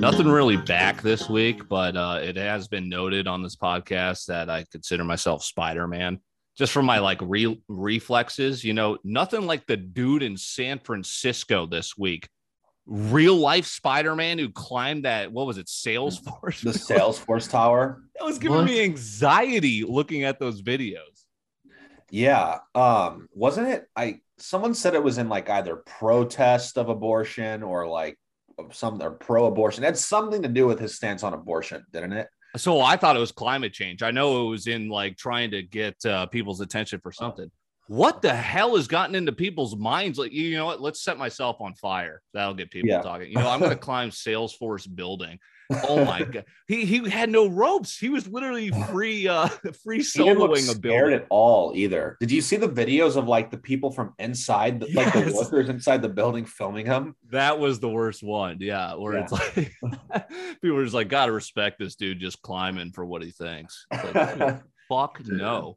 Nothing really back this week, but uh, it has been noted on this podcast that I consider myself Spider Man just from my like re- reflexes. You know, nothing like the dude in San Francisco this week. Real life Spider Man who climbed that, what was it, Salesforce? The Salesforce Tower. That was giving What? me anxiety looking at those videos. Yeah. Um, wasn't it? I someone said it was in like either protest of abortion or like some or pro-abortion. It had something to do with his stance on abortion, didn't it? So I thought it was climate change. I know it was in like trying to get uh, people's attention for something. What the hell has gotten into people's minds? Like, you know what? Let's set myself on fire. That'll get people Yeah. talking. You know, I'm going to climb Salesforce building. Oh my god, he he had no ropes. He was literally free, uh, free He didn't look soloing a building. at all either. Did you see the videos of like the people from inside, the, like the workers inside the building filming him? That was the worst one. Yeah, where it's like people are just like, gotta respect this dude just climbing for what he thinks. Like, fuck no.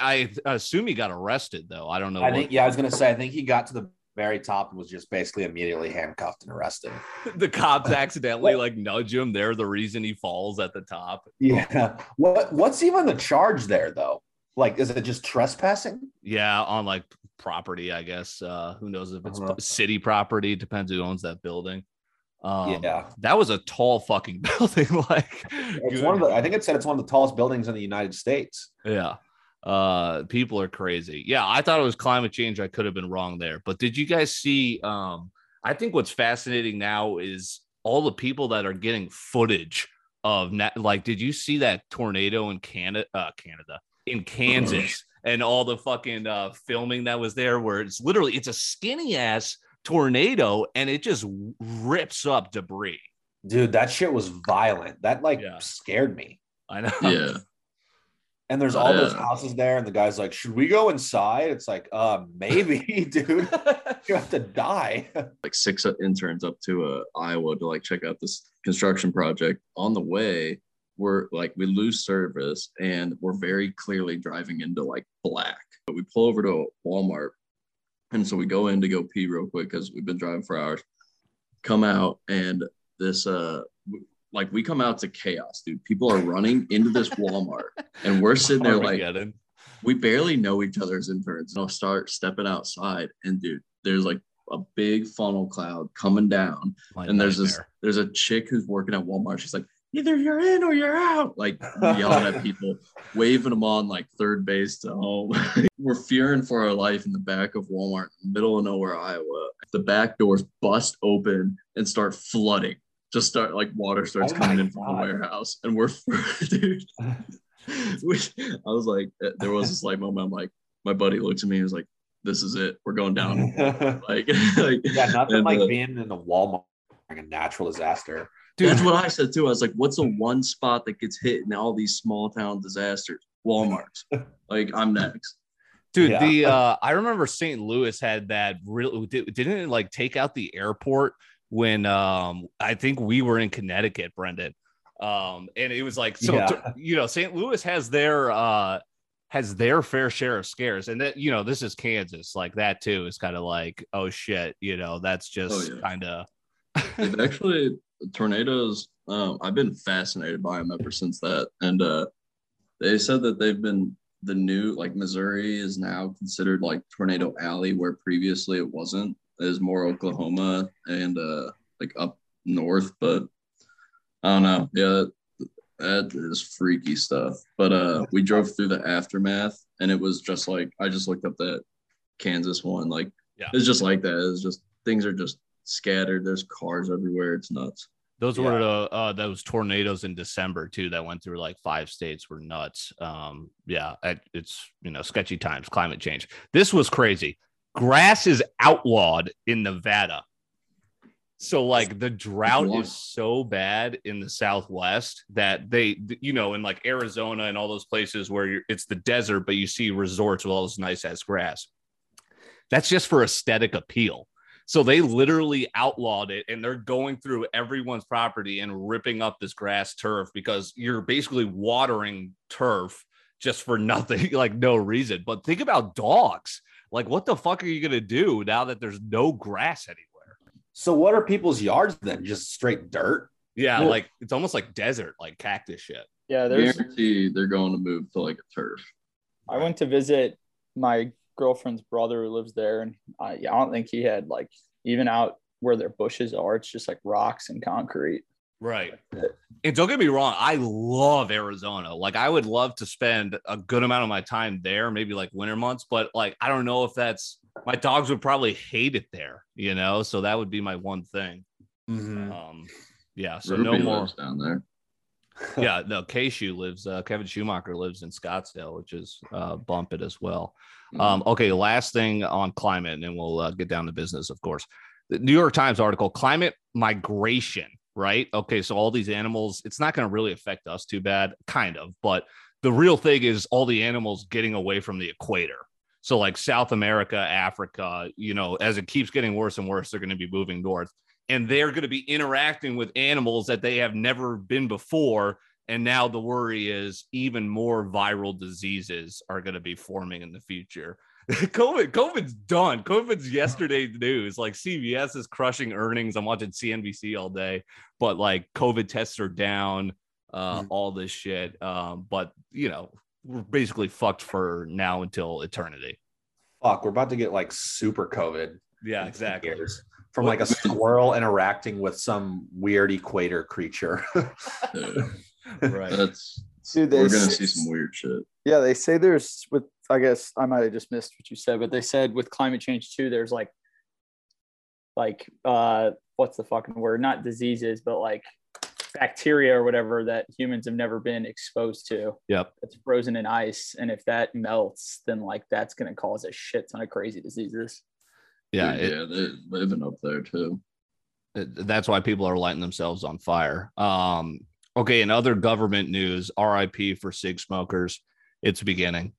I assume he got arrested though. I don't know. I what- think, yeah, I was gonna say, I think he got to the very top was just basically immediately handcuffed and arrested. the cops accidentally like nudge him. They're the reason he falls at the top. Yeah. What what's even the charge there though? Like, is it just trespassing? Yeah, on like property, I guess. Uh, who knows if it's Uh-huh. city property? Depends who owns that building. Um, yeah. that was a tall fucking building. like, It's one of the I think it said it's one of the tallest buildings in the United States. yeah. Uh, people are crazy. Yeah, I thought it was climate change. I could have been wrong there. But did you guys see? Um, I think what's fascinating now is all the people that are getting footage of na- like. Did you see that tornado in Canada? Uh, Canada in Kansas and all the fucking uh, filming that was there, where it's literally it's a skinny ass tornado and it just rips up debris. Dude, that shit was violent. That like Yeah. scared me. I know. Yeah. And there's all those houses there, and the guy's like, "Should we go inside?" It's like, "Uh, maybe, dude. You have to die." like six interns up to uh, Iowa to like check out this construction project. On the way, we're like we lose service and we're very clearly driving into like black. But we pull over to Walmart, and so we go in to go pee real quick because we've been driving for hours. Come out and this uh like we come out to chaos, dude. People are running into this Walmart, and we're sitting there like we barely know each other as interns. And I'll start stepping outside, and dude, there's like a big funnel cloud coming down, My and there's this there's a chick who's working at Walmart. She's like, either you're in or you're out, like yelling at people, waving them on like third base to home. We're fearing for our life in the back of Walmart, middle of nowhere, Iowa. The back doors bust open and start flooding. Just start like water starts Oh coming in from the warehouse, and we're dude. we, I was like, uh, there was this like moment. I'm like, my buddy looked at me and was like, "This is it. We're going down." yeah, Like, like nothing and, like uh, being in a Walmart like a natural disaster. Dude, that's what I said too. I was like, what's the one spot that gets hit in all these small town disasters? Walmart's. like, I'm next. Dude, Yeah. the uh I remember St. Louis had that real did, didn't it like take out the airport when um I think we were in Connecticut, Brendan. Um and it was like so Yeah. t- you know, St. Louis has their uh has their fair share of scares and that you know this is Kansas like that too is kind of like oh shit you know that's just yeah. kind of actually tornadoes. Um, I've been fascinated by them ever since that, and uh, they said that they've been the new like Missouri is now considered like tornado alley, where previously it wasn't. It is more Oklahoma and uh, like up north, but I don't know. Yeah, that is freaky stuff. But uh, we drove through the aftermath, and it was just like I just looked up that Kansas one. Like Yeah. it's just like that. It's just things are just scattered. There's cars everywhere. It's nuts. Those Yeah. were the uh, those tornadoes in December too that went through like five states were nuts. Um, yeah, it's you know sketchy times, climate change. This was crazy. Grass is outlawed in Nevada. So like the drought is so bad in the Southwest that they, you know, in like Arizona and all those places where you're, it's the desert, but you see resorts with all this nice ass grass. That's just for aesthetic appeal. So they literally outlawed it and they're going through everyone's property and ripping up this grass turf because you're basically watering turf just for nothing, like no reason. But think about dogs. Like, what the fuck are you gonna do now that there's no grass anywhere? So what are people's yards then? Just straight dirt? Yeah, Well- like it's almost like desert, like cactus shit. Yeah, there's. Guarantee they're going to move to like a turf. I went to visit my girlfriend's brother who lives there, and I, I don't think he had like even out where their bushes are. It's just like rocks and concrete. Right. And don't get me wrong, I love Arizona. Like I would love to spend a good amount of my time there, maybe like winter months, but like I don't know if that's my dogs would probably hate it there, you know? So that would be my one thing. Mhm. Um yeah, so Ruby no more. lives down there. yeah, no, K Shoe lives, uh, Kevin Schumacher lives in Scottsdale, which is uh, bump it as well. Um, okay, last thing on climate, and then we'll uh, get down to business, of course. The New York Times article climate migration, right? Okay, so all these animals, it's not going to really affect us too bad, kind of, but the real thing is all the animals getting away from the equator. So, like South America, Africa, you know, as it keeps getting worse and worse, they're going to be moving north and they're going to be interacting with animals that they have never been before. And now the worry is even more viral diseases are going to be forming in the future. COVID, COVID's done. COVID's yesterday's news. Like CVS is crushing earnings. I'm watching CNBC all day, but like COVID tests are down, uh, Mhm. all this shit. Um, but you know, we're basically fucked for now until eternity. Fuck, we're about to get like super COVID. Yeah, exactly. years From like a squirrel interacting with some weird equator creature. Right. that's Dude, they we're gonna see some weird shit. Yeah, they say there's with I guess I might have just missed what you said, but they said with climate change too, there's like like uh what's the fucking word? Not diseases, but like bacteria or whatever that humans have never been exposed to. Yep. That's frozen in ice. And if that melts, then like that's gonna cause a shit ton of crazy diseases. Yeah. Dude, it- yeah, they're living up there too. it- that's why people are lighting themselves on fire. Um, okay, in other government news, RIP for cig smokers. It's beginning.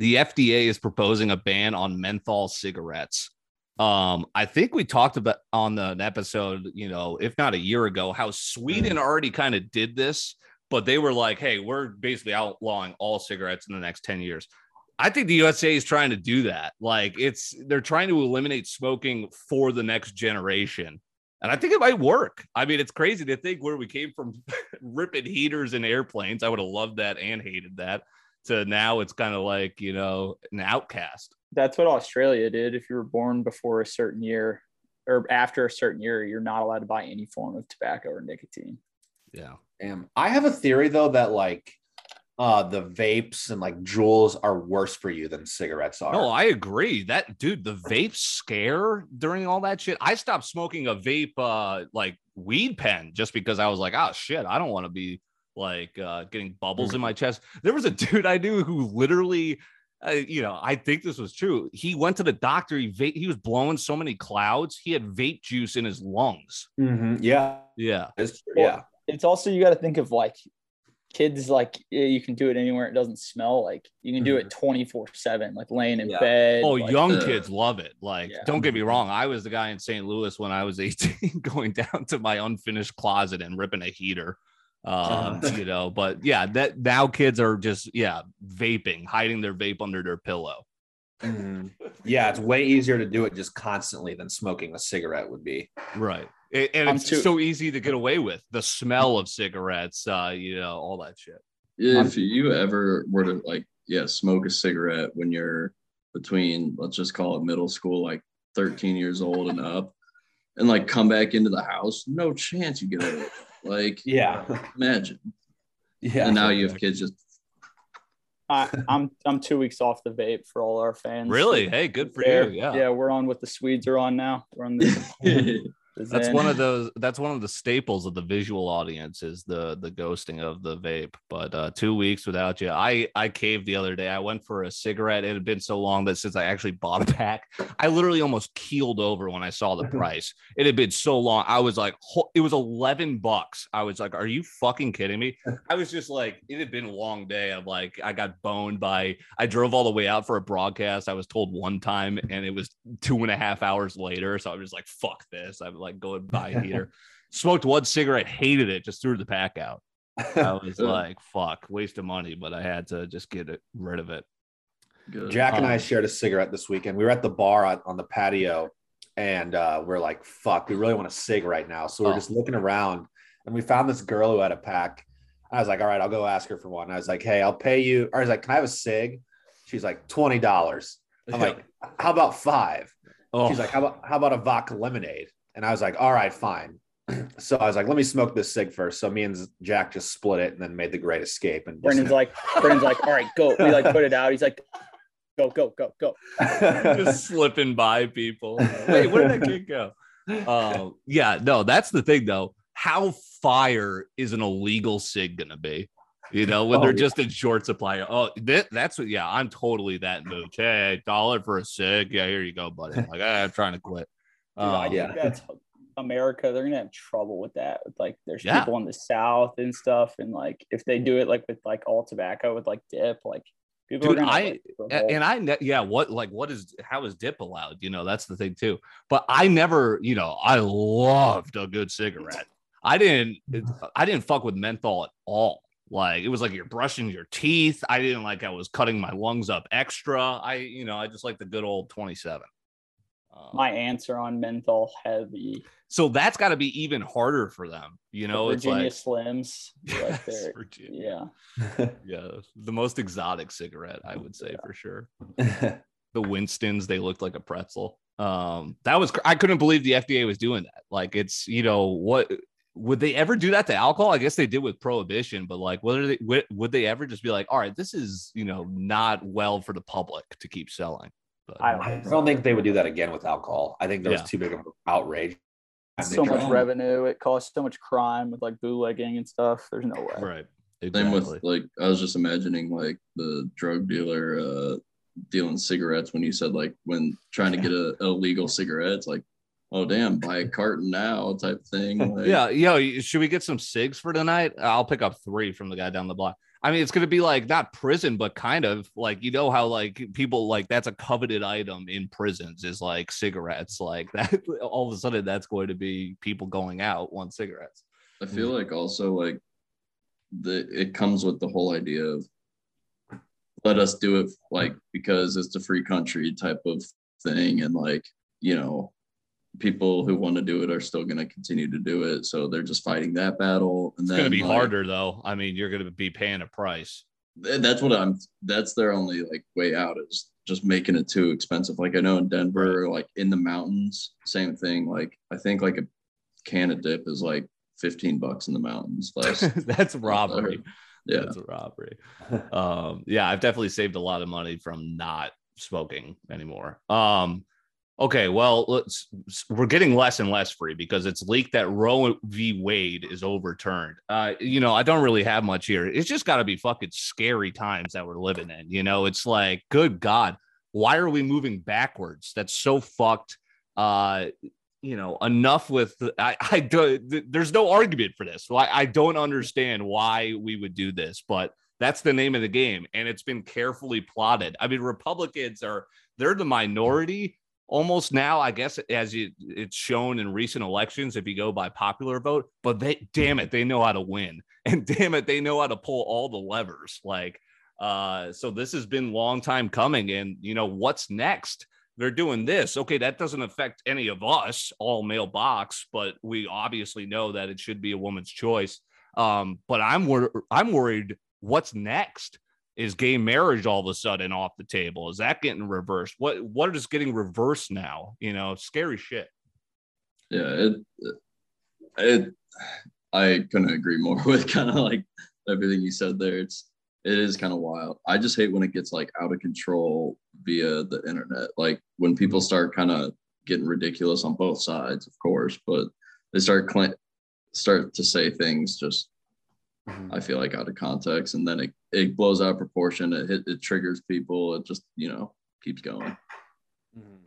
The FDA is proposing a ban on menthol cigarettes. Um, I think we talked about on the an episode, you know, if not a year ago, how Sweden already kind of did this, but they were like, hey, we're basically outlawing all cigarettes in the next 10 years. I think the USA is trying to do that. Like it's they're trying to eliminate smoking for the next generation. And I think it might work. I mean, it's crazy to think where we came from ripping heaters in airplanes. I would have loved that and hated that. To now it's kind of like, you know, an outcast. That's what Australia did. If you were born before a certain year or after a certain year, you're not allowed to buy any form of tobacco or nicotine. Yeah. Damn. I have a theory though that like uh the vapes and like Juuls are worse for you than cigarettes are. No, I agree. That dude, the vape scare during all that shit. I stopped smoking a vape uh like weed pen just because I was like, oh shit, I don't want to be like uh getting bubbles in my chest. There was a dude I knew who literally uh, you know, I think this was true. He went to the doctor. He va- he was blowing so many clouds. He had vape juice in his lungs. Mhm. Yeah. Yeah, It's true. Well, yeah. It's also you got to think of like kids like you can do it anywhere it doesn't smell like you can do it 24 7 like laying in Yeah. bed Oh, like- young uh, kids love it. Like, Yeah. don't get me wrong. I was the guy in St. Louis when I was 18, going down to my unfinished closet and ripping a heater. Um, Uh-huh. you know, but yeah, that now kids are just yeah, vaping, hiding their vape under their pillow. Mhm. Yeah, it's way easier to do it just constantly than smoking a cigarette would be. Right. A- And I'm it's too- so easy to get away with the smell of cigarettes, uh, you know, all that shit. If you ever were to like, yeah, smoke a cigarette when you're between, let's just call it middle school, like 13 years old and up, and like come back into the house, no chance you get away. with it. Like, Yeah. imagine. Yeah. and now you have kids just I, i'm i'm two weeks off the vape for all our fans Really? Hey, good for There. you. Yeah. yeah we're on what the swedes are on now we're on the is That's in. one of those. That's one of the staples of the visual audience is the the ghosting of the vape. But uh, two weeks without you, I I caved the other day. I went for a cigarette. It had been so long that since I actually bought a pack, I literally almost keeled over when I saw the price. It had been so long. I was like, it was eleven bucks. I was like, are you fucking kidding me? I was just like, it had been a long day. I'm like, I got boned by. I drove all the way out for a broadcast. I was told one time, and it was two and a half hours later. So I was just like, fuck this. I'm like, go and buy a heater. Smoked one cigarette, hated it, just threw the pack out. I was like, fuck, waste of money, but I had to just get it, rid of it. Good. Jack and I Um, shared a cigarette this weekend. We were at the bar on, on the patio, and uh, we're like, "Fuck, we really want a cig right now." So we're Oh. just looking around, and we found this girl who had a pack. I was like, "All right, I'll go ask her for one." I was like, "Hey, I'll pay you." Or I was like, "Can I have a cig?" She's like, 20 dollars." I'm like, "How about five? oh, She's like, "How about how about a vodka lemonade?" And I was like, "All right, fine." So I was like, "Let me smoke this cig first. So me and Jack just split it and then made the great escape. And just- Brendan's like, Brendan's like, all right, go. We like put it out. He's like, go, go, go, go. just slipping by people. Wait, where did that kid go? Um, yeah, no, that's the thing though. How fire is an illegal sig gonna be? You know, when Oh, they're yeah. just in short supply. Oh, that, that's what. Yeah, I'm totally that mood. Hey, dollar for a sig. Yeah, here you go, buddy. Like "Ah, I'm trying to quit. Dude, I Um, yeah. think that's America. They're gonna have trouble with that. With like, there's Yeah. people in the South and stuff, and like, if they do it like with like all tobacco with like dip, like people Dude, are gonna. I- like, and I, ne- yeah, what like what is how is dip allowed? You know, that's the thing too. But I never, you know, I loved a good cigarette. I didn't, I didn't fuck with menthol at all. Like it was like you're brushing your teeth. I didn't like I was cutting my lungs up extra. I, you know, I just like the good old 27. Um, my answer on menthol heavy. so that's got to be even harder for them. You know, it's Virginia like Slims. Yes, they're, Virginia. yeah. yeah, the most exotic cigarette, I would say for sure. the Winstons, they looked like a pretzel. Um, that was cr- I couldn't believe the FDA was doing that. Like, it's you know what would they ever do that to alcohol? I guess they did with prohibition, but like, whether they would, would they ever just be like, all right, this is you know not well for the public to keep selling. But I don't I think don't think they would do that again with alcohol. I think there was Yeah. too big of an outrage. So tried- much revenue. It costs so much crime with like bootlegging and stuff. There's no way. right, Same with like I was just imagining like the drug dealer uh dealing cigarettes when you said like when trying to get a, a legal cigarette, it's like, oh damn, buy a carton now type thing. Like, yeah, yo, should we get some cigs for tonight? I'll pick up three from the guy down the block. I mean, it's gonna be like not prison, but kind of like you know how like people like that's a coveted item in prisons is like cigarettes. Like that, all of a sudden, that's going to be people going out want cigarettes. I hmm. feel like also like the it comes with the whole idea of let us do it like because it's a free country type of thing and like you know people who want to do it are still going to continue to do it so they're just fighting that battle and It's then gonna be like, harder though. I mean, you're gonna be paying a price. that's what i'm that's their only like way out is just making it too expensive like i know in denver like in the mountains same thing like i think like a can of dip is like 15 bucks in the mountains that's robbery. yeah That's a robbery. um, yeah, I've definitely saved a lot of money from not smoking anymore. Um, okay, well, let's we're getting less and less free because it's leaked that Roe v. Wade is overturned. Uh, you know, I don't really have much here. It's just got to be fucking scary times that we're living in. You know, it's like, good God, why are we moving backwards? That's so fucked. Uh, you know, enough with I, I do, th- there's no argument for this. I don't understand why we would do this, but that's the name of the game. And it's been carefully plotted. I mean, Republicans are, they're the minority almost now, I guess, as it, it's shown in recent elections, if you go by popular vote, but they, damn it, they know how to win. And damn it, they know how to pull all the levers. Like, uh, so this has been long time coming. And, you know, what's next? they're doing this. Okay, that doesn't affect any of us, all male box, but we obviously know that it should be a woman's choice. Um, but I'm wor- I'm worried. What's next? Is gay marriage all of a sudden off the table? Is that getting reversed? What what is getting reversed now? You know, scary shit. yeah it it i couldn't agree more with kind of like everything you said there it's it is kind of wild i just hate when it gets like out of control via the internet like when people start kind of getting ridiculous on both sides, of course, but they start cl- start to say things just Mhm. I feel like out of context, and then it, it blows out of proportion. It hit, it triggers people. It just you know keeps going. Mhm.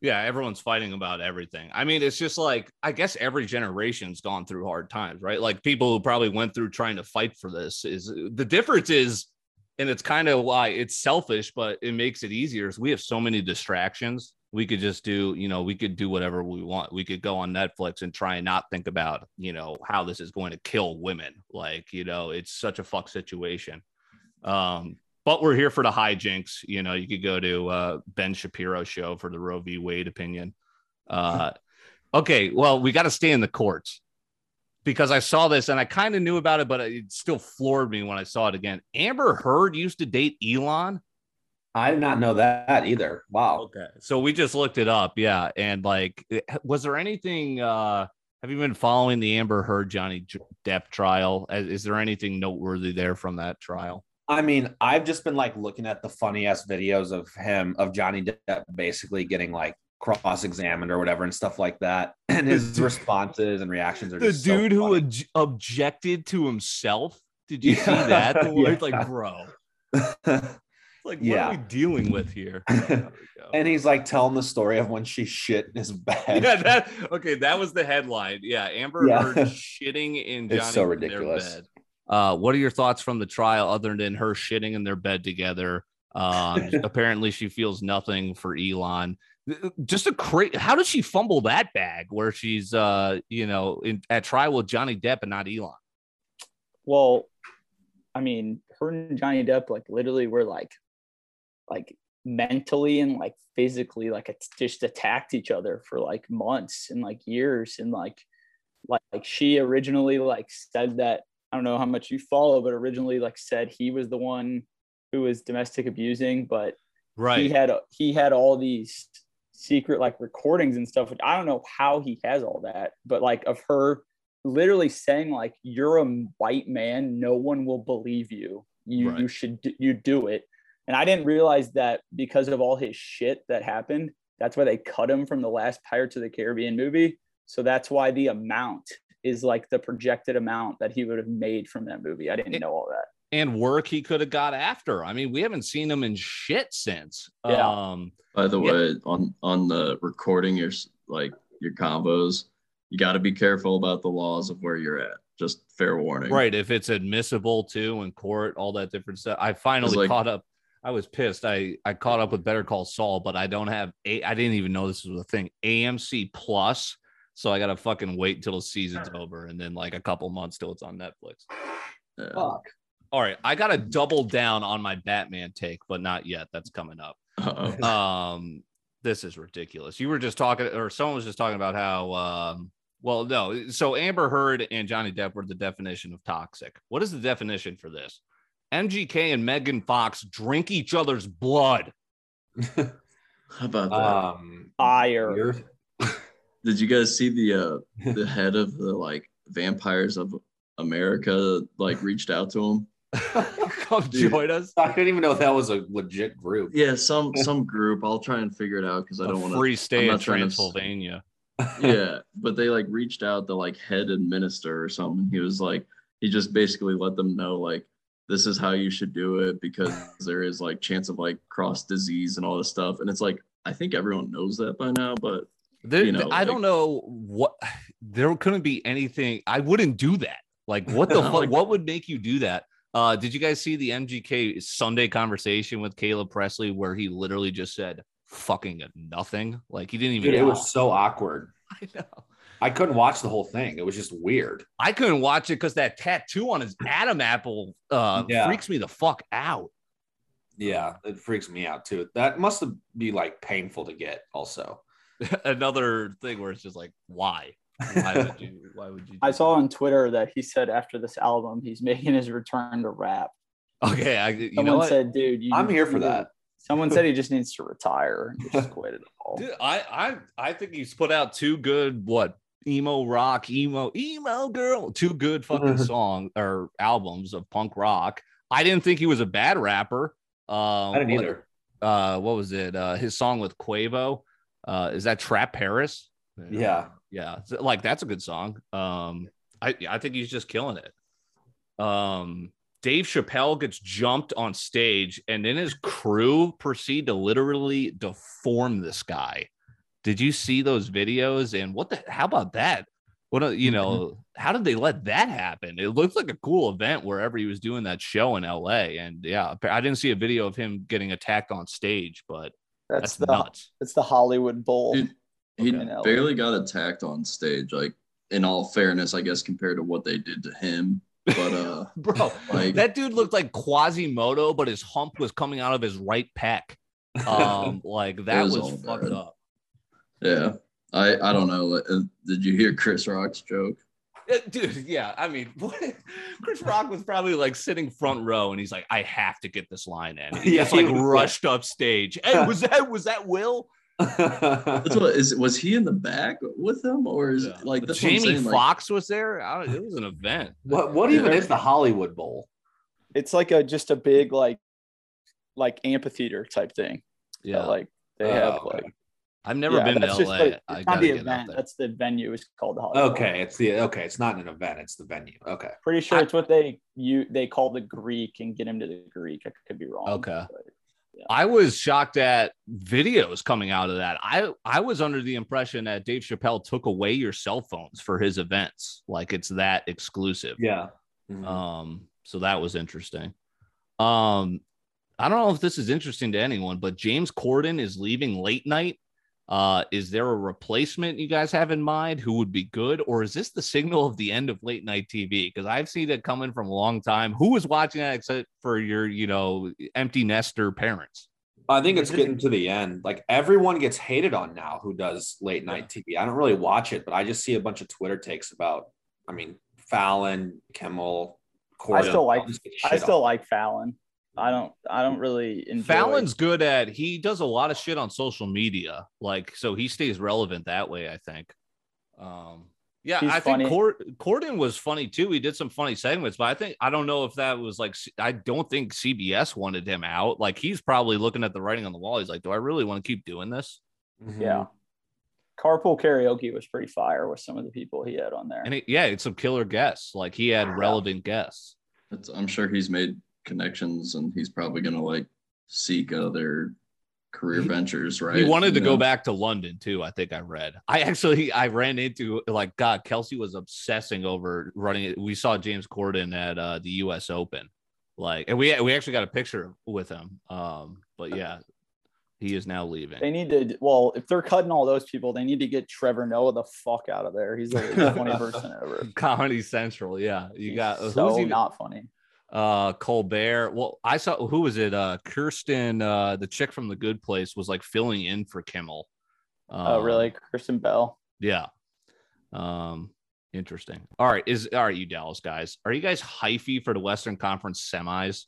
Yeah, everyone's fighting about everything. I mean, it's just like I guess every generation's gone through hard times, right? Like people who probably went through trying to fight for this is the difference is, and it's kind of why it's selfish, but it makes it easier. Is we have so many distractions. We could just do, you know, we could do whatever we want. We could go on Netflix and try and not think about, you know, how this is going to kill women. Like, you know, it's such a fuck situation. Um, but we're here for the hijinks. You know, you could go to uh, Ben Shapiro show for the Roe v. Wade opinion. Uh, okay, well, we got to stay in the courts because I saw this and I kind of knew about it, but it still floored me when I saw it again. Amber Heard used to date Elon. I did not know that either. Wow. Okay, so we just looked it up, yeah, and like, was there anything? uh Have you been following the Amber Heard Johnny Depp trial? Is there anything noteworthy there from that trial? I mean, I've just been like looking at the funny ass videos of him of Johnny Depp basically getting like cross examined or whatever and stuff like that, and his responses and reactions are the just so dude who obj- objected to himself. Did you see that? The Yeah. Like, bro, like, what Yeah. are we dealing with here? There we go. and he's like telling the story of when she shit in his bed. yeah, that okay. That was the headline. Yeah, Amber Yeah. Heard shitting in Johnny It's so their ridiculous. bed. Uh, what are your thoughts from the trial, other than her shitting in their bed together? Um, apparently, she feels nothing for Elon. Just a crazy. How did she fumble that bag where she's, uh, you know, in, at trial with Johnny Depp and not Elon? Well, I mean, her and Johnny Depp like literally were like, like mentally and like physically like just attacked each other for like months and like years and like like like she originally like said that I don't know how much you follow, but originally like said he was the one who was domestic abusing, but right. he had he had all these secret like recordings and stuff. Which I don't know how he has all that, but like of her literally saying like you're a white man, no one will believe you. You Right. you should you do it. And I didn't realize that because of all his shit that happened, that's why they cut him from the last Pirates of the Caribbean movie. So that's why the amount is like the projected amount that he would have made from that movie. I didn't It- know all that. and work he could have got after. I mean, we haven't seen him in shit since. Yeah. Um, By the Yeah. way, on on the recording your s- like your combos, you got to be careful about the laws of where you're at. Just fair warning. right. If it's admissible too in court, all that different stuff. I finally like- caught up. I was pissed. I I caught up with Better Call Saul, but I don't have a. I didn't even know this was a thing. AMC Plus. So I gotta fucking wait until the season's over, and then like a couple months till it's on Netflix. Yeah. Fuck. All right, I gotta double down on my Batman take, but not yet. That's coming up. Uh-oh. um this is ridiculous you were just talking or someone was just talking about how um well no so amber heard and johnny depp were the definition of toxic what is the definition for this mgk and megan fox drink each other's blood How about that? Um, Fire. Did you guys see the uh the head of the like vampires of America like reached out to him? come Dude. join us I didn't even know that was a legit group. Yeah, some some group. I'll try and figure it out because I don't want free stay I'm in not to s- transylvania yeah, but they like reached out to like head and minister or something. He was like, he just basically let them know like this is how you should do it because there is like chance of like cross disease and all this stuff. And it's like I think everyone knows that by now, but There- You know, i don't know what there couldn't be anything i wouldn't do that like what the fuck Like- what would make you do that uh did you guys see the mgk sunday conversation with caleb pressley where he literally just said fucking nothing like he didn't even Dude, it was so awkward. I know. I couldn't watch the whole thing. It was just weird. I couldn't watch it because that tattoo on his Adam apple uh Yeah. freaks me the fuck out. Yeah, it freaks me out too. That must have be like painful to get. Also, Another thing where it's just like, why? Why would you? Why would you? I saw on Twitter that he said after this album he's making his return to rap. Okay, I, you Someone know what? said, "Dude, you, I'm here for you- that. Someone said he just needs to retire and just quit it all. Dude, I I I think he's put out two good what emo rock emo emo girl two good fucking song or albums of punk rock. I didn't think he was a bad rapper. Um, I didn't what- either. uh what was it uh his song with quavo Uh, is that Trap Paris? Yeah. yeah. Like that's a good song. Um, I I think he's just killing it. Um, Dave Chappelle gets jumped on stage, and then his crew proceed to literally deform this guy. Did you see those videos? And what the? How about that? What a- you know? How did they let that happen? It looked like a cool event wherever he was doing that show in L.A. And yeah, I didn't see a video of him getting attacked on stage, but That's, that's, the nuts. it's the Hollywood Bowl. Dude, he Okay. In LA. barely got attacked on stage. Like in all fairness, I guess compared to what they did to him. But uh, Bro, Like- that dude looked like Quasimodo, but his hump was coming out of his right pec. Um, like that was was, fucked bad. up. Yeah, I I don't know. Uh, Did you hear Chris Rock's joke? Dude, yeah. I mean, Chris Rock was probably like sitting front row, and he's like, "I have to get this line in." He Yeah, just like he rushed up stage. Hey, was that was that Will? That's what is. Was he in the back with them, or is Yeah. like that's Jamie saying, like- was there. I don't, it was an event. what what even is the Hollywood Bowl? It's like a just a big like like amphitheater type thing. Yeah, that, like they Oh, have okay. like I've never yeah, been to that's just LA. like- I it's not the get event. That's the venue. It's called the Hollywood. Okay, it's the okay. It's not an event. It's the venue. Okay. Pretty sure I- it's what they you they call the Greek and get him to the Greek. I could be wrong. Okay. but- I was shocked at videos coming out of that. I I was under the impression that Dave Chappelle took away your cell phones for his events, like it's that exclusive. Yeah. Um, so that was interesting. Um, I don't know if this is interesting to anyone, but James Corden is leaving late night. Uh, is there a replacement you guys have in mind who would be good, or is this the signal of the end of late night TV? Because I've seen it coming from a long time. Who was watching that except for your, you know, empty nester parents? I think it's getting to the end. Like everyone gets hated on now who does late night TV. I don't really watch it, but I just see a bunch of Twitter takes about. I mean, Fallon, Kimmel, Corden. still like- I'll just get I shit still on. like Fallon. I don't. I don't really enjoy. Fallon's good at he does a lot of shit on social media, like so he stays relevant that way. I think. Um, yeah, He's I think funny. Cord- Corden was funny too. He did some funny segments, but I think I don't know if that was like I don't think CBS wanted him out. Like he's probably looking at the writing on the wall. He's like, do I really want to keep doing this? Mhm. Yeah. Carpool karaoke was pretty fire with some of the people he had on there. And it, yeah, it's some killer guests. Like he had relevant guests. It's, I'm sure he's made connections, and he's probably gonna like seek other career He- ventures, right? He wanted You to go back to London too. I think I read. I actually I ran into like God. Kelsey was obsessing over running it. We saw James Corden at uh, the U.S. Open, like, and we we actually got a picture with him. Um, but yeah, he is now leaving. They need to. Well, if they're cutting all those people, they need to get Trevor Noah the fuck out of there. He's the least funny person ever. Comedy Central. Yeah, you got He's who's so even, not funny. Uh Colbert. Well, I saw who was it? Uh, Kirsten, uh, the chick from The Good Place, was like filling in for Kimmel. Oh, Um, really? Kirsten Bell. Yeah. Um, interesting. All right. Is all right, you Dallas guys. Are you guys hyphy for the Western Conference semis?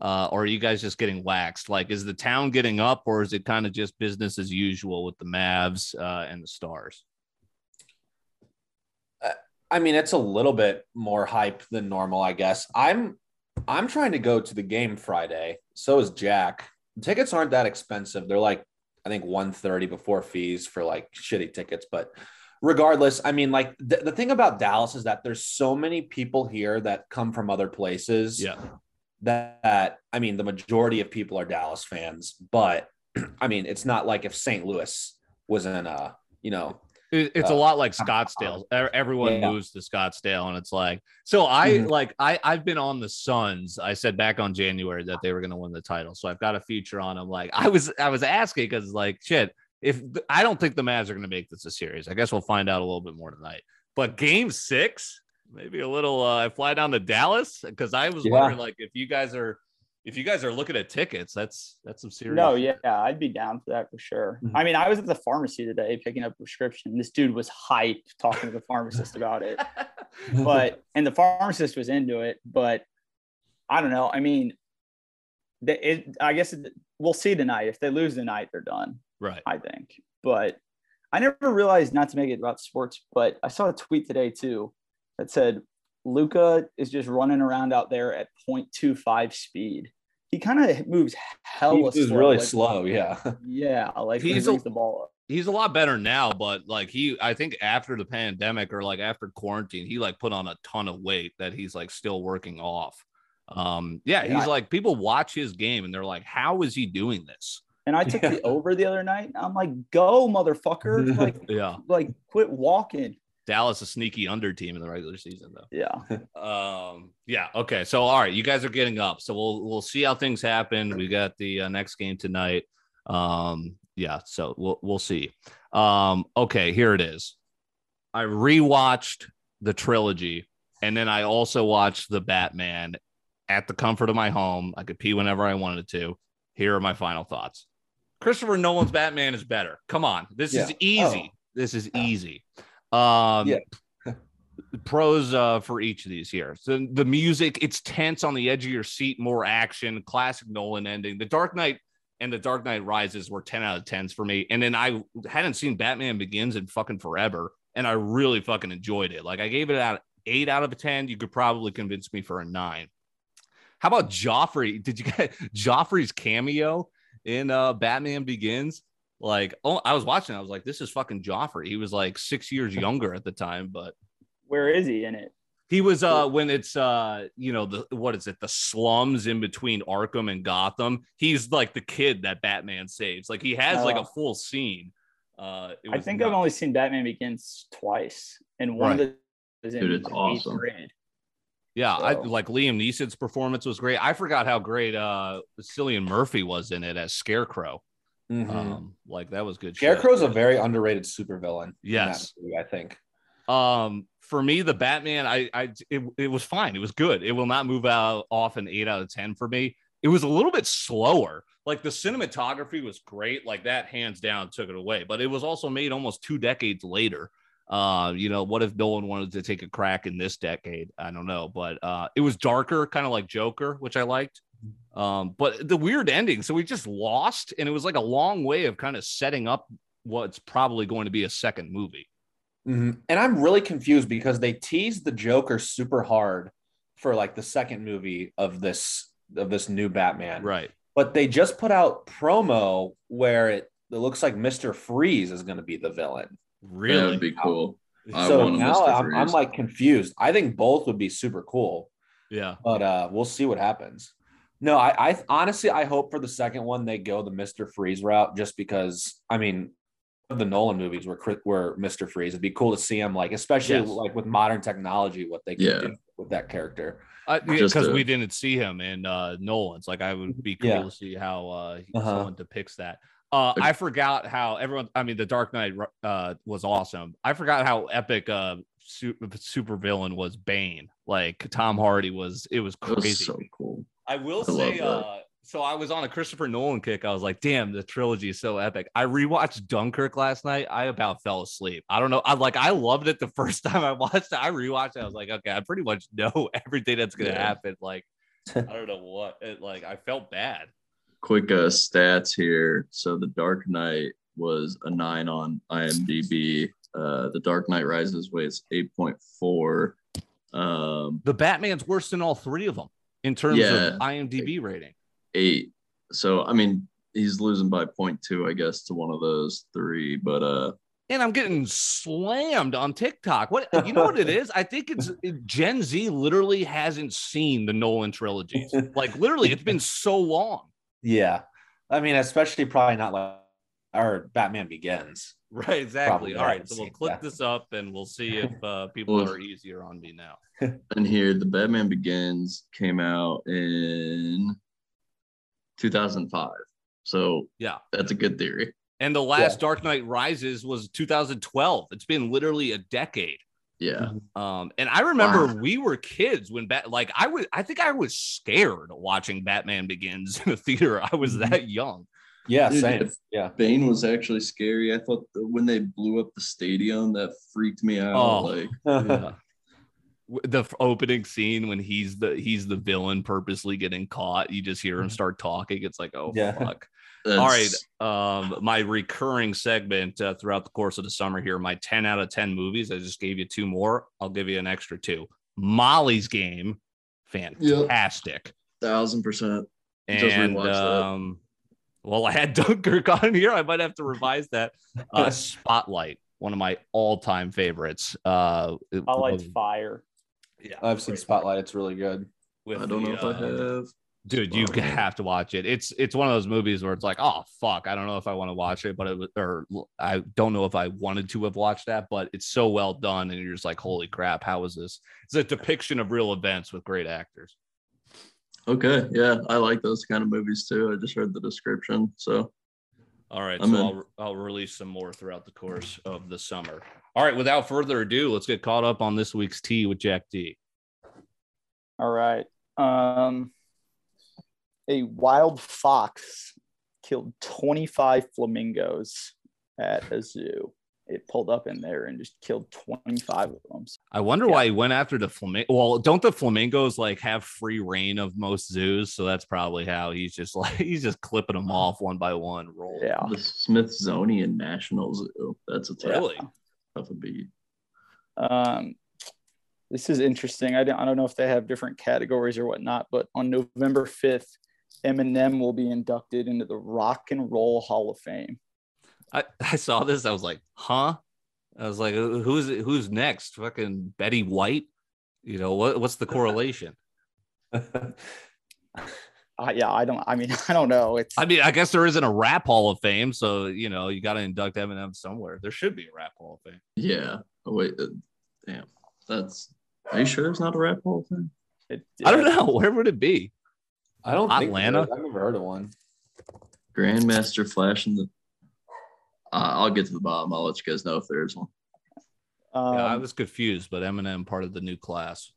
Uh, or are you guys just getting waxed? Like, is the town getting up, or is it kind of just business as usual with the Mavs uh, and the Stars? I mean, it's a little bit more hype than normal, I guess. I'm I'm trying to go to the game Friday. So is Jack. Tickets aren't that expensive. They're like I think 130 before fees for like shitty tickets, but regardless, I mean like the, the thing about Dallas is that there's so many people here that come from other places Yeah. that, that I mean the majority of people are Dallas fans, but I mean it's not like if St. Louis was in a, you know, It- It's a Uh, lot like Scottsdale. Everyone Yeah. moves to Scottsdale, and it's like so. I Mhm. like I I've been on the Suns. I said back on January that they were going to win the title, so I've got a future on them. Like I was I was asking because like shit. If I don't think the Mavs are going to make this a series, I guess we'll find out a little bit more tonight. But Game Six, maybe a little. Uh, I fly down to Dallas because I was Yeah. wondering like if you guys are if you guys are looking at tickets, that's that's some serious. No, shit. yeah, I'd be down for that for sure. Mhm. I mean, I was at the pharmacy today picking up a prescription. This dude was hyped talking to the pharmacist about it. But and the pharmacist was into it, but I don't know. I mean, the, it, I guess it, we'll see tonight. If they lose tonight, they're done. right. I think. But I never realized not to make it about sports, but I saw a tweet today too that said Luka is just running around out there at 0.25 speed. he kind of moves He hella was slow. really like- slow. Yeah. Yeah, like he He's a- the ball up. he's a lot better now, but like he, I think after the pandemic or like after quarantine, he like put on a ton of weight that he's like still working off. Um, yeah, Yeah. he's like people watch his game and they're like, how is he doing this? And I took Yeah. the over the other night. I'm like, go, motherfucker! like, Yeah, like quit walking. Dallas a sneaky under team in the regular season though. Yeah, Um, yeah, okay. So all right, you guys are getting up. So we'll we'll see how things happen. We got the uh, next game tonight. Um, yeah, so we'll we'll see. Um, okay, here it is. I rewatched the trilogy and then I also watched the Batman at the comfort of my home. I could pee whenever I wanted to. Here are my final thoughts. Christopher Nolan's Batman is better. Come on. This is Yeah. easy. This is easy. Um Yeah. pros uh, for each of these here. So the music, it's tense on the edge of your seat, more action, classic Nolan ending. The Dark Knight and the Dark Knight Rises were 10 out of 10s for me. And then I hadn't seen Batman Begins in fucking forever. And I really fucking enjoyed it. Like I gave it out eight out of 10. You could probably convince me for a nine. How about Joffrey? Did you get Joffrey's cameo in uh Batman Begins? Like, oh, I was watching. I was like, this is fucking Joffrey. He was like six years younger at the time, but where is he in it? he was uh when it's uh you know the what is it the slums in between Arkham and Gotham. He's like the kid that Batman saves. Like he has like a Oh. full scene. Uh, it I think nuts. I've only seen Batman Begins twice, and one Right. of the is in Dude, it's eighth awesome. grade. yeah. I like Liam Neeson's performance was great. I forgot how great uh Cillian Murphy was in it as Scarecrow. Mhm. Um, like that was good. shit. Scarecrow's a very underrated supervillain. in Yes. movie, I think. Um, for me, the Batman, I, I, it, it was fine. It was good. It will not move out off an eight out of ten for me. It was a little bit slower. Like the cinematography was great. Like that, hands down, took it away. But it was also made almost two decades later. Uh, you know, what if Nolan wanted to take a crack in this decade? I don't know, but uh, it was darker, kind of like Joker, which I liked. Um, but the weird ending, so we just lost, and it was like a long way of kind of setting up what's probably going to be a second movie. Mhm. And I'm really confused because they teased the Joker super hard for like the second movie of this of this new Batman. Right. But they just put out promo where it, it looks like Mr. Freeze is going to be the villain. That Really? would be cool. I so now I'm, I'm like confused. I think both would be super cool, Yeah. but uh we'll see what happens. No, I, I honestly I hope for the second one they go the Mr. Freeze route just because I mean the Nolan movies were were Mr. Freeze. It'd be cool to see him like especially Yes. like with modern technology what they can Yeah. do with that character. because Just we didn't see him in uh, Nolan's. Like I would be cool Yeah. to see how uh, Uh-huh. someone depicts that. Uh, I forgot how everyone. I mean, the Dark Knight uh, was awesome. I forgot how epic uh, super, super villain was Bane. Like Tom Hardy was. It was That was crazy. so cool. I will I say, uh, so I was on a Christopher Nolan kick. I was like, damn, the trilogy is so epic. I rewatched Dunkirk last night. I about fell asleep. I don't know. I like I loved it the first time I watched it. I rewatched it. I was like, okay, I pretty much know everything that's gonna Yeah. happen. Like, I don't know what. It, like, I felt bad. Quick uh, stats here. So the Dark Knight was a nine on IMDb. Uh, the Dark Knight Rises weighs eight point four. Um, The Batman's worse than all three of them in terms Yeah. of IMDb rating. eight. So I mean, he's losing by 0.2, I guess, to one of those three. But uh, And I'm getting slammed on TikTok. What you know what it is? I think it's it- Gen Z literally hasn't seen the Nolan trilogies. Like literally, it's been so long. Yeah. I mean, especially probably not like or Batman Begins. Right, exactly. Probably All right, so we'll click that. this up and we'll see if uh, people Well- are easier on me now. and here the Batman Begins came out in 2005. So Yeah. that's a good theory. And the last Yeah. Dark Knight Rises was 2012. It's been literally a decade. Yeah. Um, and I remember Wow. we were kids when Bat like I was I think I was scared watching Batman Begins in the theater. I was Mhm. that young. Yeah, Dude, same. Yeah. Bane was actually scary. I thought that when they blew up the stadium, that freaked me out. Oh. Like, Yeah. The opening scene when he's the he's the villain purposely getting caught you just hear him start talking it's like oh Yeah. fuck that's, all right um my recurring segment uh, throughout the course of the summer here my 10 out of 10 movies i just gave you two more i'll give you an extra two molly's game fantastic thousand percent. Just And rewatched that. um, well, I had Dunkirk on here. I might have to revise that. Uh, Spotlight, one of my all-time favorites. Uh, it Spotlight's was- fire. yeah, I've seen Spotlight. It's really good. with I don't know the, if I uh, have. dude you have to watch it it's it's one of those movies where it's like oh fuck i don't know if i want to watch it but it was or i don't know if i wanted to have watched that but it's so well done and you're just like holy crap how is this it's a depiction of real events with great actors Okay, yeah, I like those kind of movies too. I just read the description, so all right I'm so in. I'll, I'll release some more throughout the course of the summer all right without further ado let's get caught up on this week's tea with jack d All right. Um, a wild fox killed 25 flamingos at a zoo. It pulled up in there and just killed 25 of them. I wonder Yeah. why he went after the flamingo. Well, don't the flamingos like have free rein of most zoos? So that's probably how he's just like he's just clipping them off one by one. Roll. Yeah. the Smithsonian National Zoo. That's a tough, Really? tough a beat. Um, this is interesting. I don't, I don't know if they have different categories or whatnot, but on November 5th, Eminem will be inducted into the Rock and Roll Hall of Fame. I, I saw this. I was like, huh? I was like, who's who's next? Fucking Betty White. You know what? What's the correlation? Uh, yeah, I don't. I mean, I don't know. It's I mean, I guess there isn't a rap hall of fame, so you know you got to induct Eminem somewhere. There should be a rap hall of fame. Yeah. Oh, wait, uh, damn. That's. Are you sure it's not a rap hall thing? it, I don't know where would it be. I don't think Atlanta? I've never heard of one. Grandmaster Flash and the. Uh, I'll get to the bottom. I'll let you guys know if there is one. Um, yeah, I was confused, but Eminem part of the new class.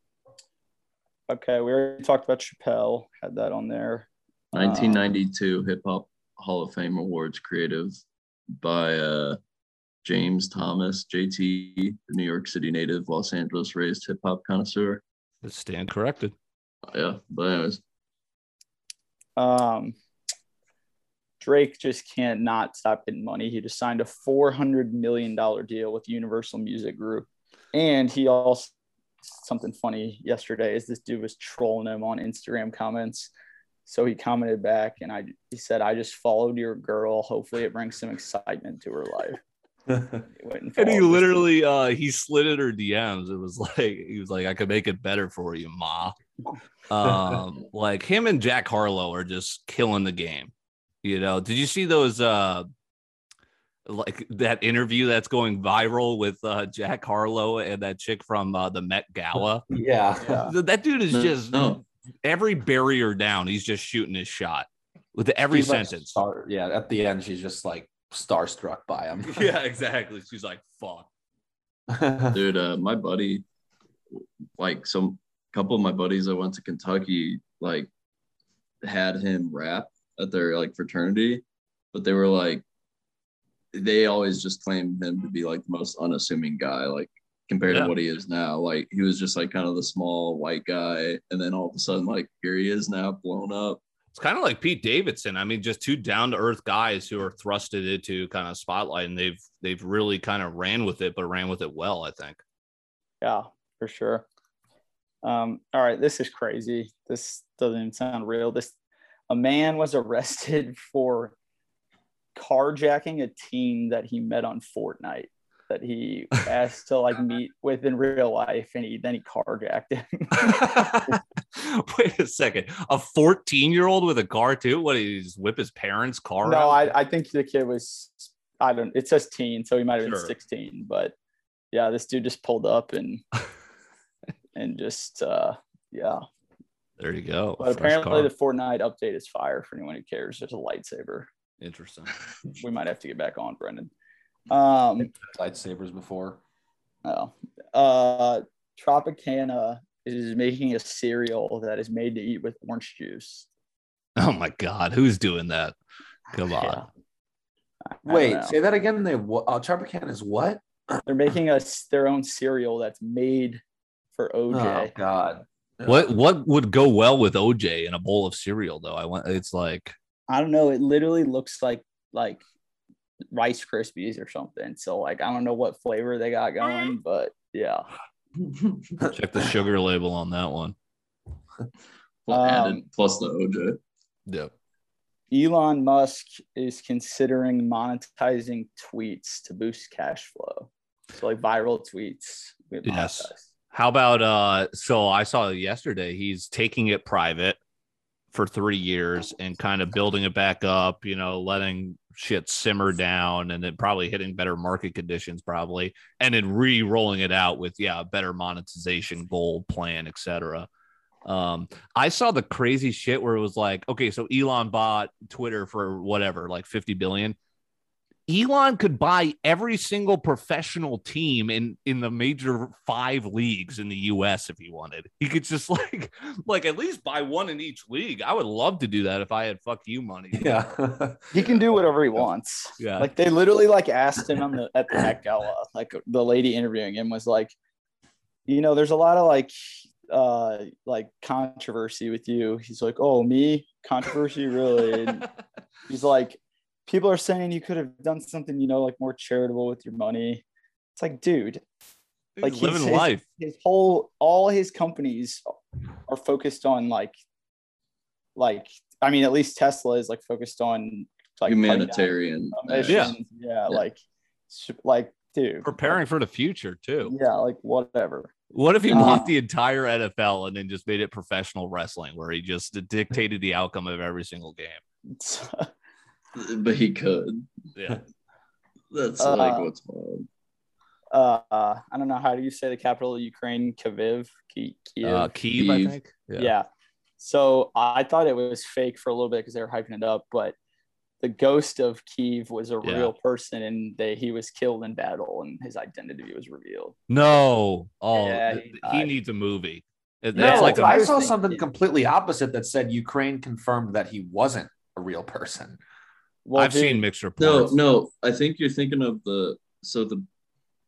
okay, we already talked about Chappelle. Had that on there. Um, 1992 Hip Hop Hall of Fame Awards creative by uh, James Thomas, JT, the New York City native, Los Angeles raised hip hop connoisseur. Stand corrected. Yeah, but anyways, Um, Drake just can't not stop getting money. He just signed a four hundred million dollar deal with Universal Music Group, and he also something funny yesterday is this dude was trolling him on Instagram comments. So he commented back, and I he said, "I just followed your girl. Hopefully, it brings some excitement to her life." He And he this dude. literally uh he slid at her DMs. It was like he was like, I could make it better for you, Ma. Um, like him and Jack Harlow are just killing the game. You know, did you see those uh like that interview that's going viral with uh Jack Harlow and that chick from uh, the Met Gala? yeah. Yeah. That dude is No, just no. every barrier down, he's just shooting his shot with every She's, like, sentence. star- yeah. At the end, she's just like starstruck by him. yeah, exactly. She's like, fuck. dude, uh, my buddy, like some couple of my buddies that went to Kentucky, like had him rap at their like fraternity, but they were like, they always just claimed him to be like the most unassuming guy, like compared Yeah. to what he is now. Like he was just like kind of the small white guy, and then all of a sudden, like here he is now, blown up. It's kind of like Pete Davidson. I mean, just two down to earth guys who are thrusted into kind of spotlight, and they've they've really kind of ran with it, but ran with it well. I think. Yeah, for sure. Um, all right, this is crazy. This doesn't even sound real. This a man was arrested for carjacking a teen that he met on Fortnite that he asked to like meet with in real life and he then he carjacked him. Wait a second, a 14 year old with a car too? What? He just whip his parents' car? no. I, I think the kid was I don't it says teen, so he might have been 16, but yeah, this dude just pulled up and and just uh yeah. There you go. But Fresh apparently car. the Fortnite update is fire for anyone who cares. There's a lightsaber. interesting. We might have to get back on, Brendan. Um, Lightsabers before. oh. uh, Tropicana is making a cereal that is made to eat with orange juice. Oh my god, who's doing that? Come on. Yeah. Wait, know. say that again. They what? Uh, Tropicana is what? they're making us their own cereal that's made for OJ. Oh God. What what would go well with OJ in a bowl of cereal though? I want it's like I don't know. It literally looks like like Rice Krispies or something. So like I don't know what flavor they got going, but yeah. check the sugar label on that one. Well, Um, added plus the OJ. Yeah. Elon Musk is considering monetizing tweets to boost cash flow. So like viral tweets. Yes. monetized. How about uh so I saw yesterday he's taking it private for 3 years and kind of building it back up, you know, letting shit simmer down and then probably hitting better market conditions probably and then re-rolling it out with yeah, better monetization goal plan, etc. Um I saw the crazy shit where it was like, okay, so Elon bought Twitter for whatever, like 50 billion. Elon could buy every single professional team in in the major five leagues in the US if he wanted. He could just like like at least buy one in each league. I would love to do that if I had fuck you money. Yeah. He can do whatever he wants. Yeah. Like they literally like asked him on the at the Met Gala, like the lady interviewing him was like, you know, there's a lot of like uh like controversy with you. He's like, Oh, me? Controversy, really? And he's like, people are saying you could have done something, you know, like more charitable with your money. It's like, dude, He's like living his- life. his whole all his companies are focused on like like I mean at least Tesla is like focused on like Humanitarian. emissions. Yeah. like like dude. Preparing for the future too. Yeah, like whatever. What if he Uh, bought the entire NFL and then just made it professional wrestling where he just dictated the outcome of every single game? But he could. Yeah. That's Uh, like what's wild. uh I don't know how do you say the capital of Ukraine, Kyiv, Ki- Kiev. Uh Kiev, I think. yeah. So I thought it was fake for a little bit because they were hyping it up, but the ghost of Kiev was a Yeah. real person and they, he was killed in battle and his identity was revealed. No. Oh, Yeah, he he, needs a movie. It- No, That's like I a, saw something completely opposite that said Ukraine confirmed that he wasn't a real person. Well, I've dude, seen mixed No, reports. no. No, I think you're thinking of the so the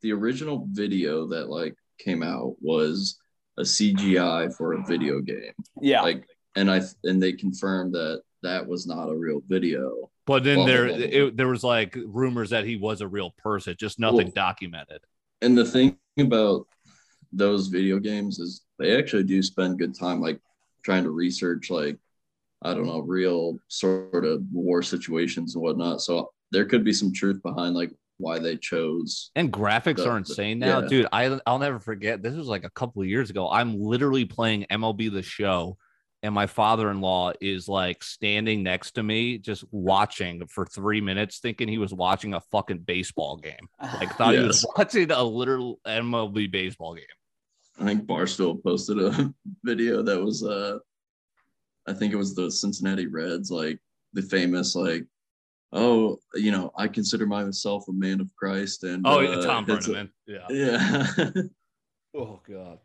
the original video that like came out was a CGI for a video game. Yeah. Like and I and they confirmed that that was not a real video. But then Blah, blah, there blah, blah, it, there was like rumors that he was a real person, just nothing Well- documented. And the thing about those video games is they actually do spend good time like trying to research like I don't know real sort of war situations and whatnot. So there could be some truth behind like why they chose. And graphics The- are the- insane now, yeah. dude. I I'll never forget. This was like a couple of years ago. I'm literally playing MLB the Show, and my father-in-law is like standing next to me, just watching for three minutes, thinking he was watching a fucking baseball game. Like thought he was watching a literal MLB baseball game. I think Barstool posted a video that was uh I think it was the Cincinnati Reds, like the famous like oh, you know, I consider myself a man of Christ and Oh, uh, Tom it's. Yeah. Yeah. Oh god.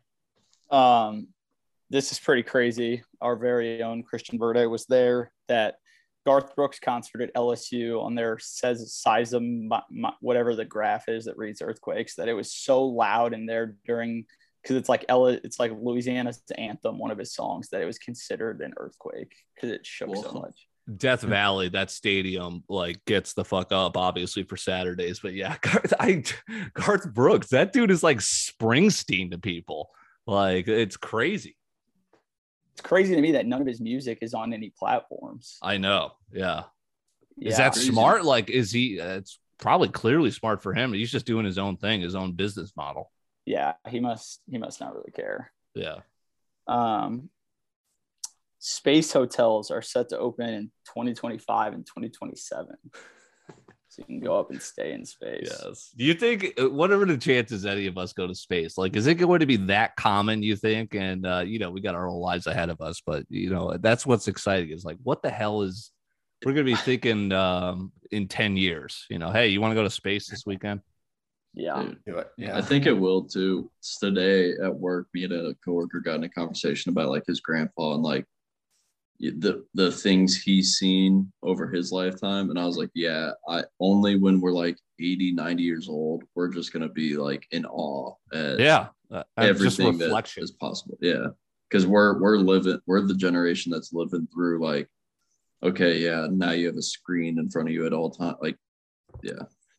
um, this is pretty crazy. Our very own Christian Verde was there. That Garth Brooks concert at LSU on their says seism, whatever the graph is that reads earthquakes. That it was so loud in there during because it's like Ella, it's like Louisiana's anthem, one of his songs, that it was considered an earthquake because it shook so much. Death Valley, that stadium like gets the fuck up, obviously for Saturdays. But yeah, Garth, I, Garth Brooks, that dude is like Springsteen to people. Like it's crazy. It's crazy to me that none of his music is on any platforms. I know. Yeah. Is that Crazy. smart? Like, is he? uh, It's probably clearly smart for him. He's just doing his own thing, his own business model. Yeah, he must he must not really care. Yeah. Um, space hotels are set to open in 2025 and 2027. So you can go up and stay in space. Yes. Do you think? uh, What are the chances any of us go to space? Like, is it going to be that common? You think? And uh, you know, we got our own lives ahead of us, but you know, that's what's exciting. Is like, what the hell is? We're gonna be thinking um, in ten years. You know, hey, you want to go to space this weekend? Yeah. Dude, Do it. I think it will too. It's Today at work, me and a coworker got in a conversation about like his grandpa and like the the things he's seen over his lifetime. And I was like, yeah, I only when we're like 80, 90 years old, we're just gonna be like in awe at Yeah. Uh, uh, just everything that reflection. is possible. Yeah. Because we're we're living, we're the generation that's living through like, okay, yeah, now you have a screen in front of you at all time. Like,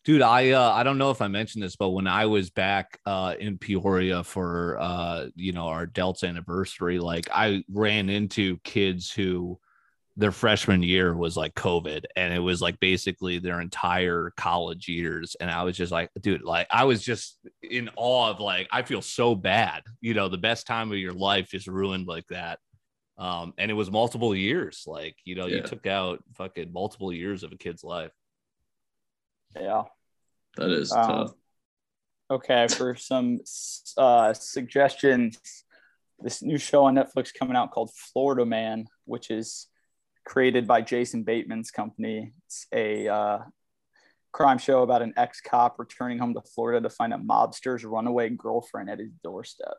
dude i uh i don't know if i mentioned this but when i was back uh in peoria for uh you know our delta anniversary like i ran into kids who their freshman year was like COVID and it was like basically their entire college years. And I was just like, dude, like I was just in awe of like, I feel so bad, you know, the best time of your life just ruined like that. Um, and it was multiple years. Like, you know, you took out fucking multiple years of a kid's life. Yeah. That is Um, tough. Okay, for some uh, suggestions, this new show on Netflix coming out called Florida Man, which is created by Jason Bateman's company. It's a uh, crime show about an ex cop returning home to Florida to find a mobster's runaway girlfriend at his doorstep.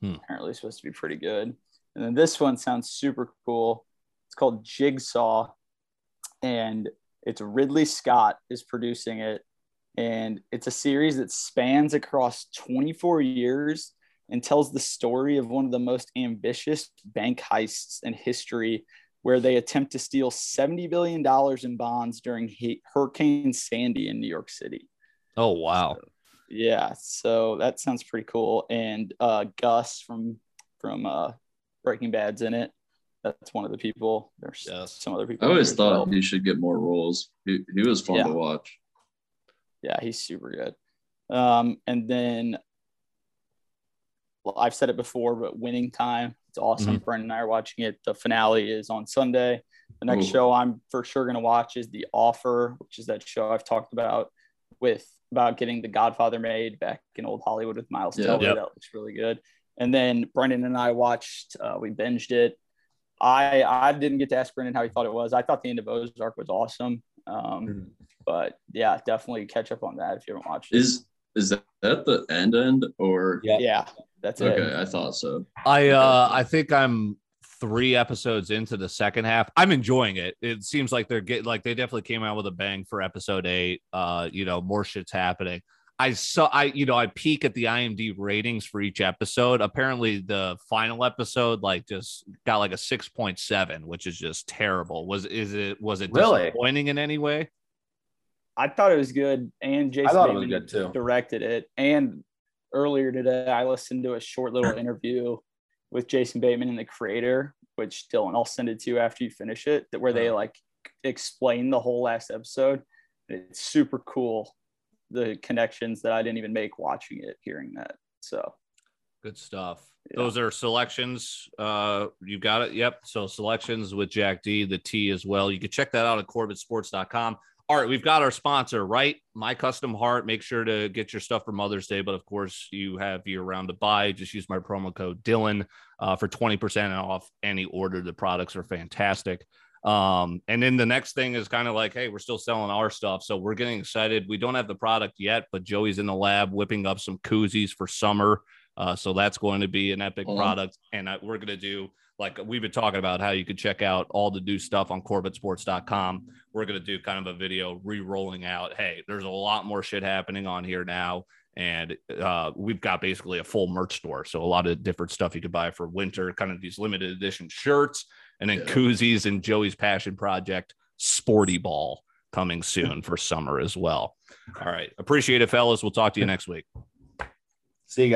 Hmm. Apparently, supposed to be pretty good. And then this one sounds super cool. It's called Jigsaw, and it's Ridley Scott is producing it and it's a series that spans across 24 years and tells the story of one of the most ambitious bank heists in history where they attempt to steal 70 billion dollars in bonds during he- hurricane sandy in new york city. Oh, wow. yeah so that sounds pretty cool. And uh, gus from from uh, breaking bad's in it that's one of the people there's Yes. some other people I always thought well. he should get more roles. He, he was fun Yeah. to watch. Yeah, he's super good. Um, and then well, I've said it before, but winning time. It's awesome. Brendan and I are watching it. The finale is on Sunday. The next Ooh. show I'm for sure going to watch is The Offer, which is that show I've talked about with about getting The Godfather made back in old Hollywood with Miles Yeah. Teller. Yep. That looks really good. And then Brendan and I watched. Uh, we binged it. I I didn't get to ask Brendan how he thought it was. I thought the end of Ozark was awesome. Um, but yeah, definitely catch up on that if you haven't watched it. Is is that, that the end end or Yeah. yeah, that's okay? it. Okay, I thought so. I uh I think I'm three episodes into the second half. I'm enjoying it. It seems like they're getting like they definitely came out with a bang for episode eight. Uh, you know, more shit's happening. I saw I you know I peek at the IMD ratings for each episode. Apparently the final episode like just got like a 6.7, which is just terrible. Was is it was it Really? disappointing in any way? I thought it was good, and Jason I thought it was Bateman good too. directed it. And earlier today, I listened to a short little interview with Jason Bateman and the creator, which Dylan, I'll send it to you after you finish it, that where they like explain the whole last episode. It's super cool. The connections that I didn't even make watching it, hearing that. So Good stuff. Yeah. Those are selections. Uh, you got it. Yep. So selections with Jack D, the T as well. You can check that out at CorbettSports.com. All right, we've got our sponsor, right? My Custom Heart. Make sure to get your stuff for Mother's Day, but of course, you have year round to buy. Just use my promo code Dylan uh, for 20% off any order. The products are fantastic. Um, and then the next thing is kind of like, hey, we're still selling our stuff. So we're getting excited. We don't have the product yet, but Joey's in the lab whipping up some koozies for summer. Uh, so that's going to be an epic Mhm. product. And uh, we're going to do, like, we've been talking about how you could check out all the new stuff on CorbettSports.com. We're going to do kind of a video re rolling out, hey, there's a lot more shit happening on here now. And uh, we've got basically a full merch store. So a lot of different stuff you could buy for winter, kind of these limited edition shirts, and then Yeah. koozies and Joey's passion project, Sporty Ball, coming soon for summer as well. All right. Appreciate it, fellas. We'll talk to you next week. See you guys.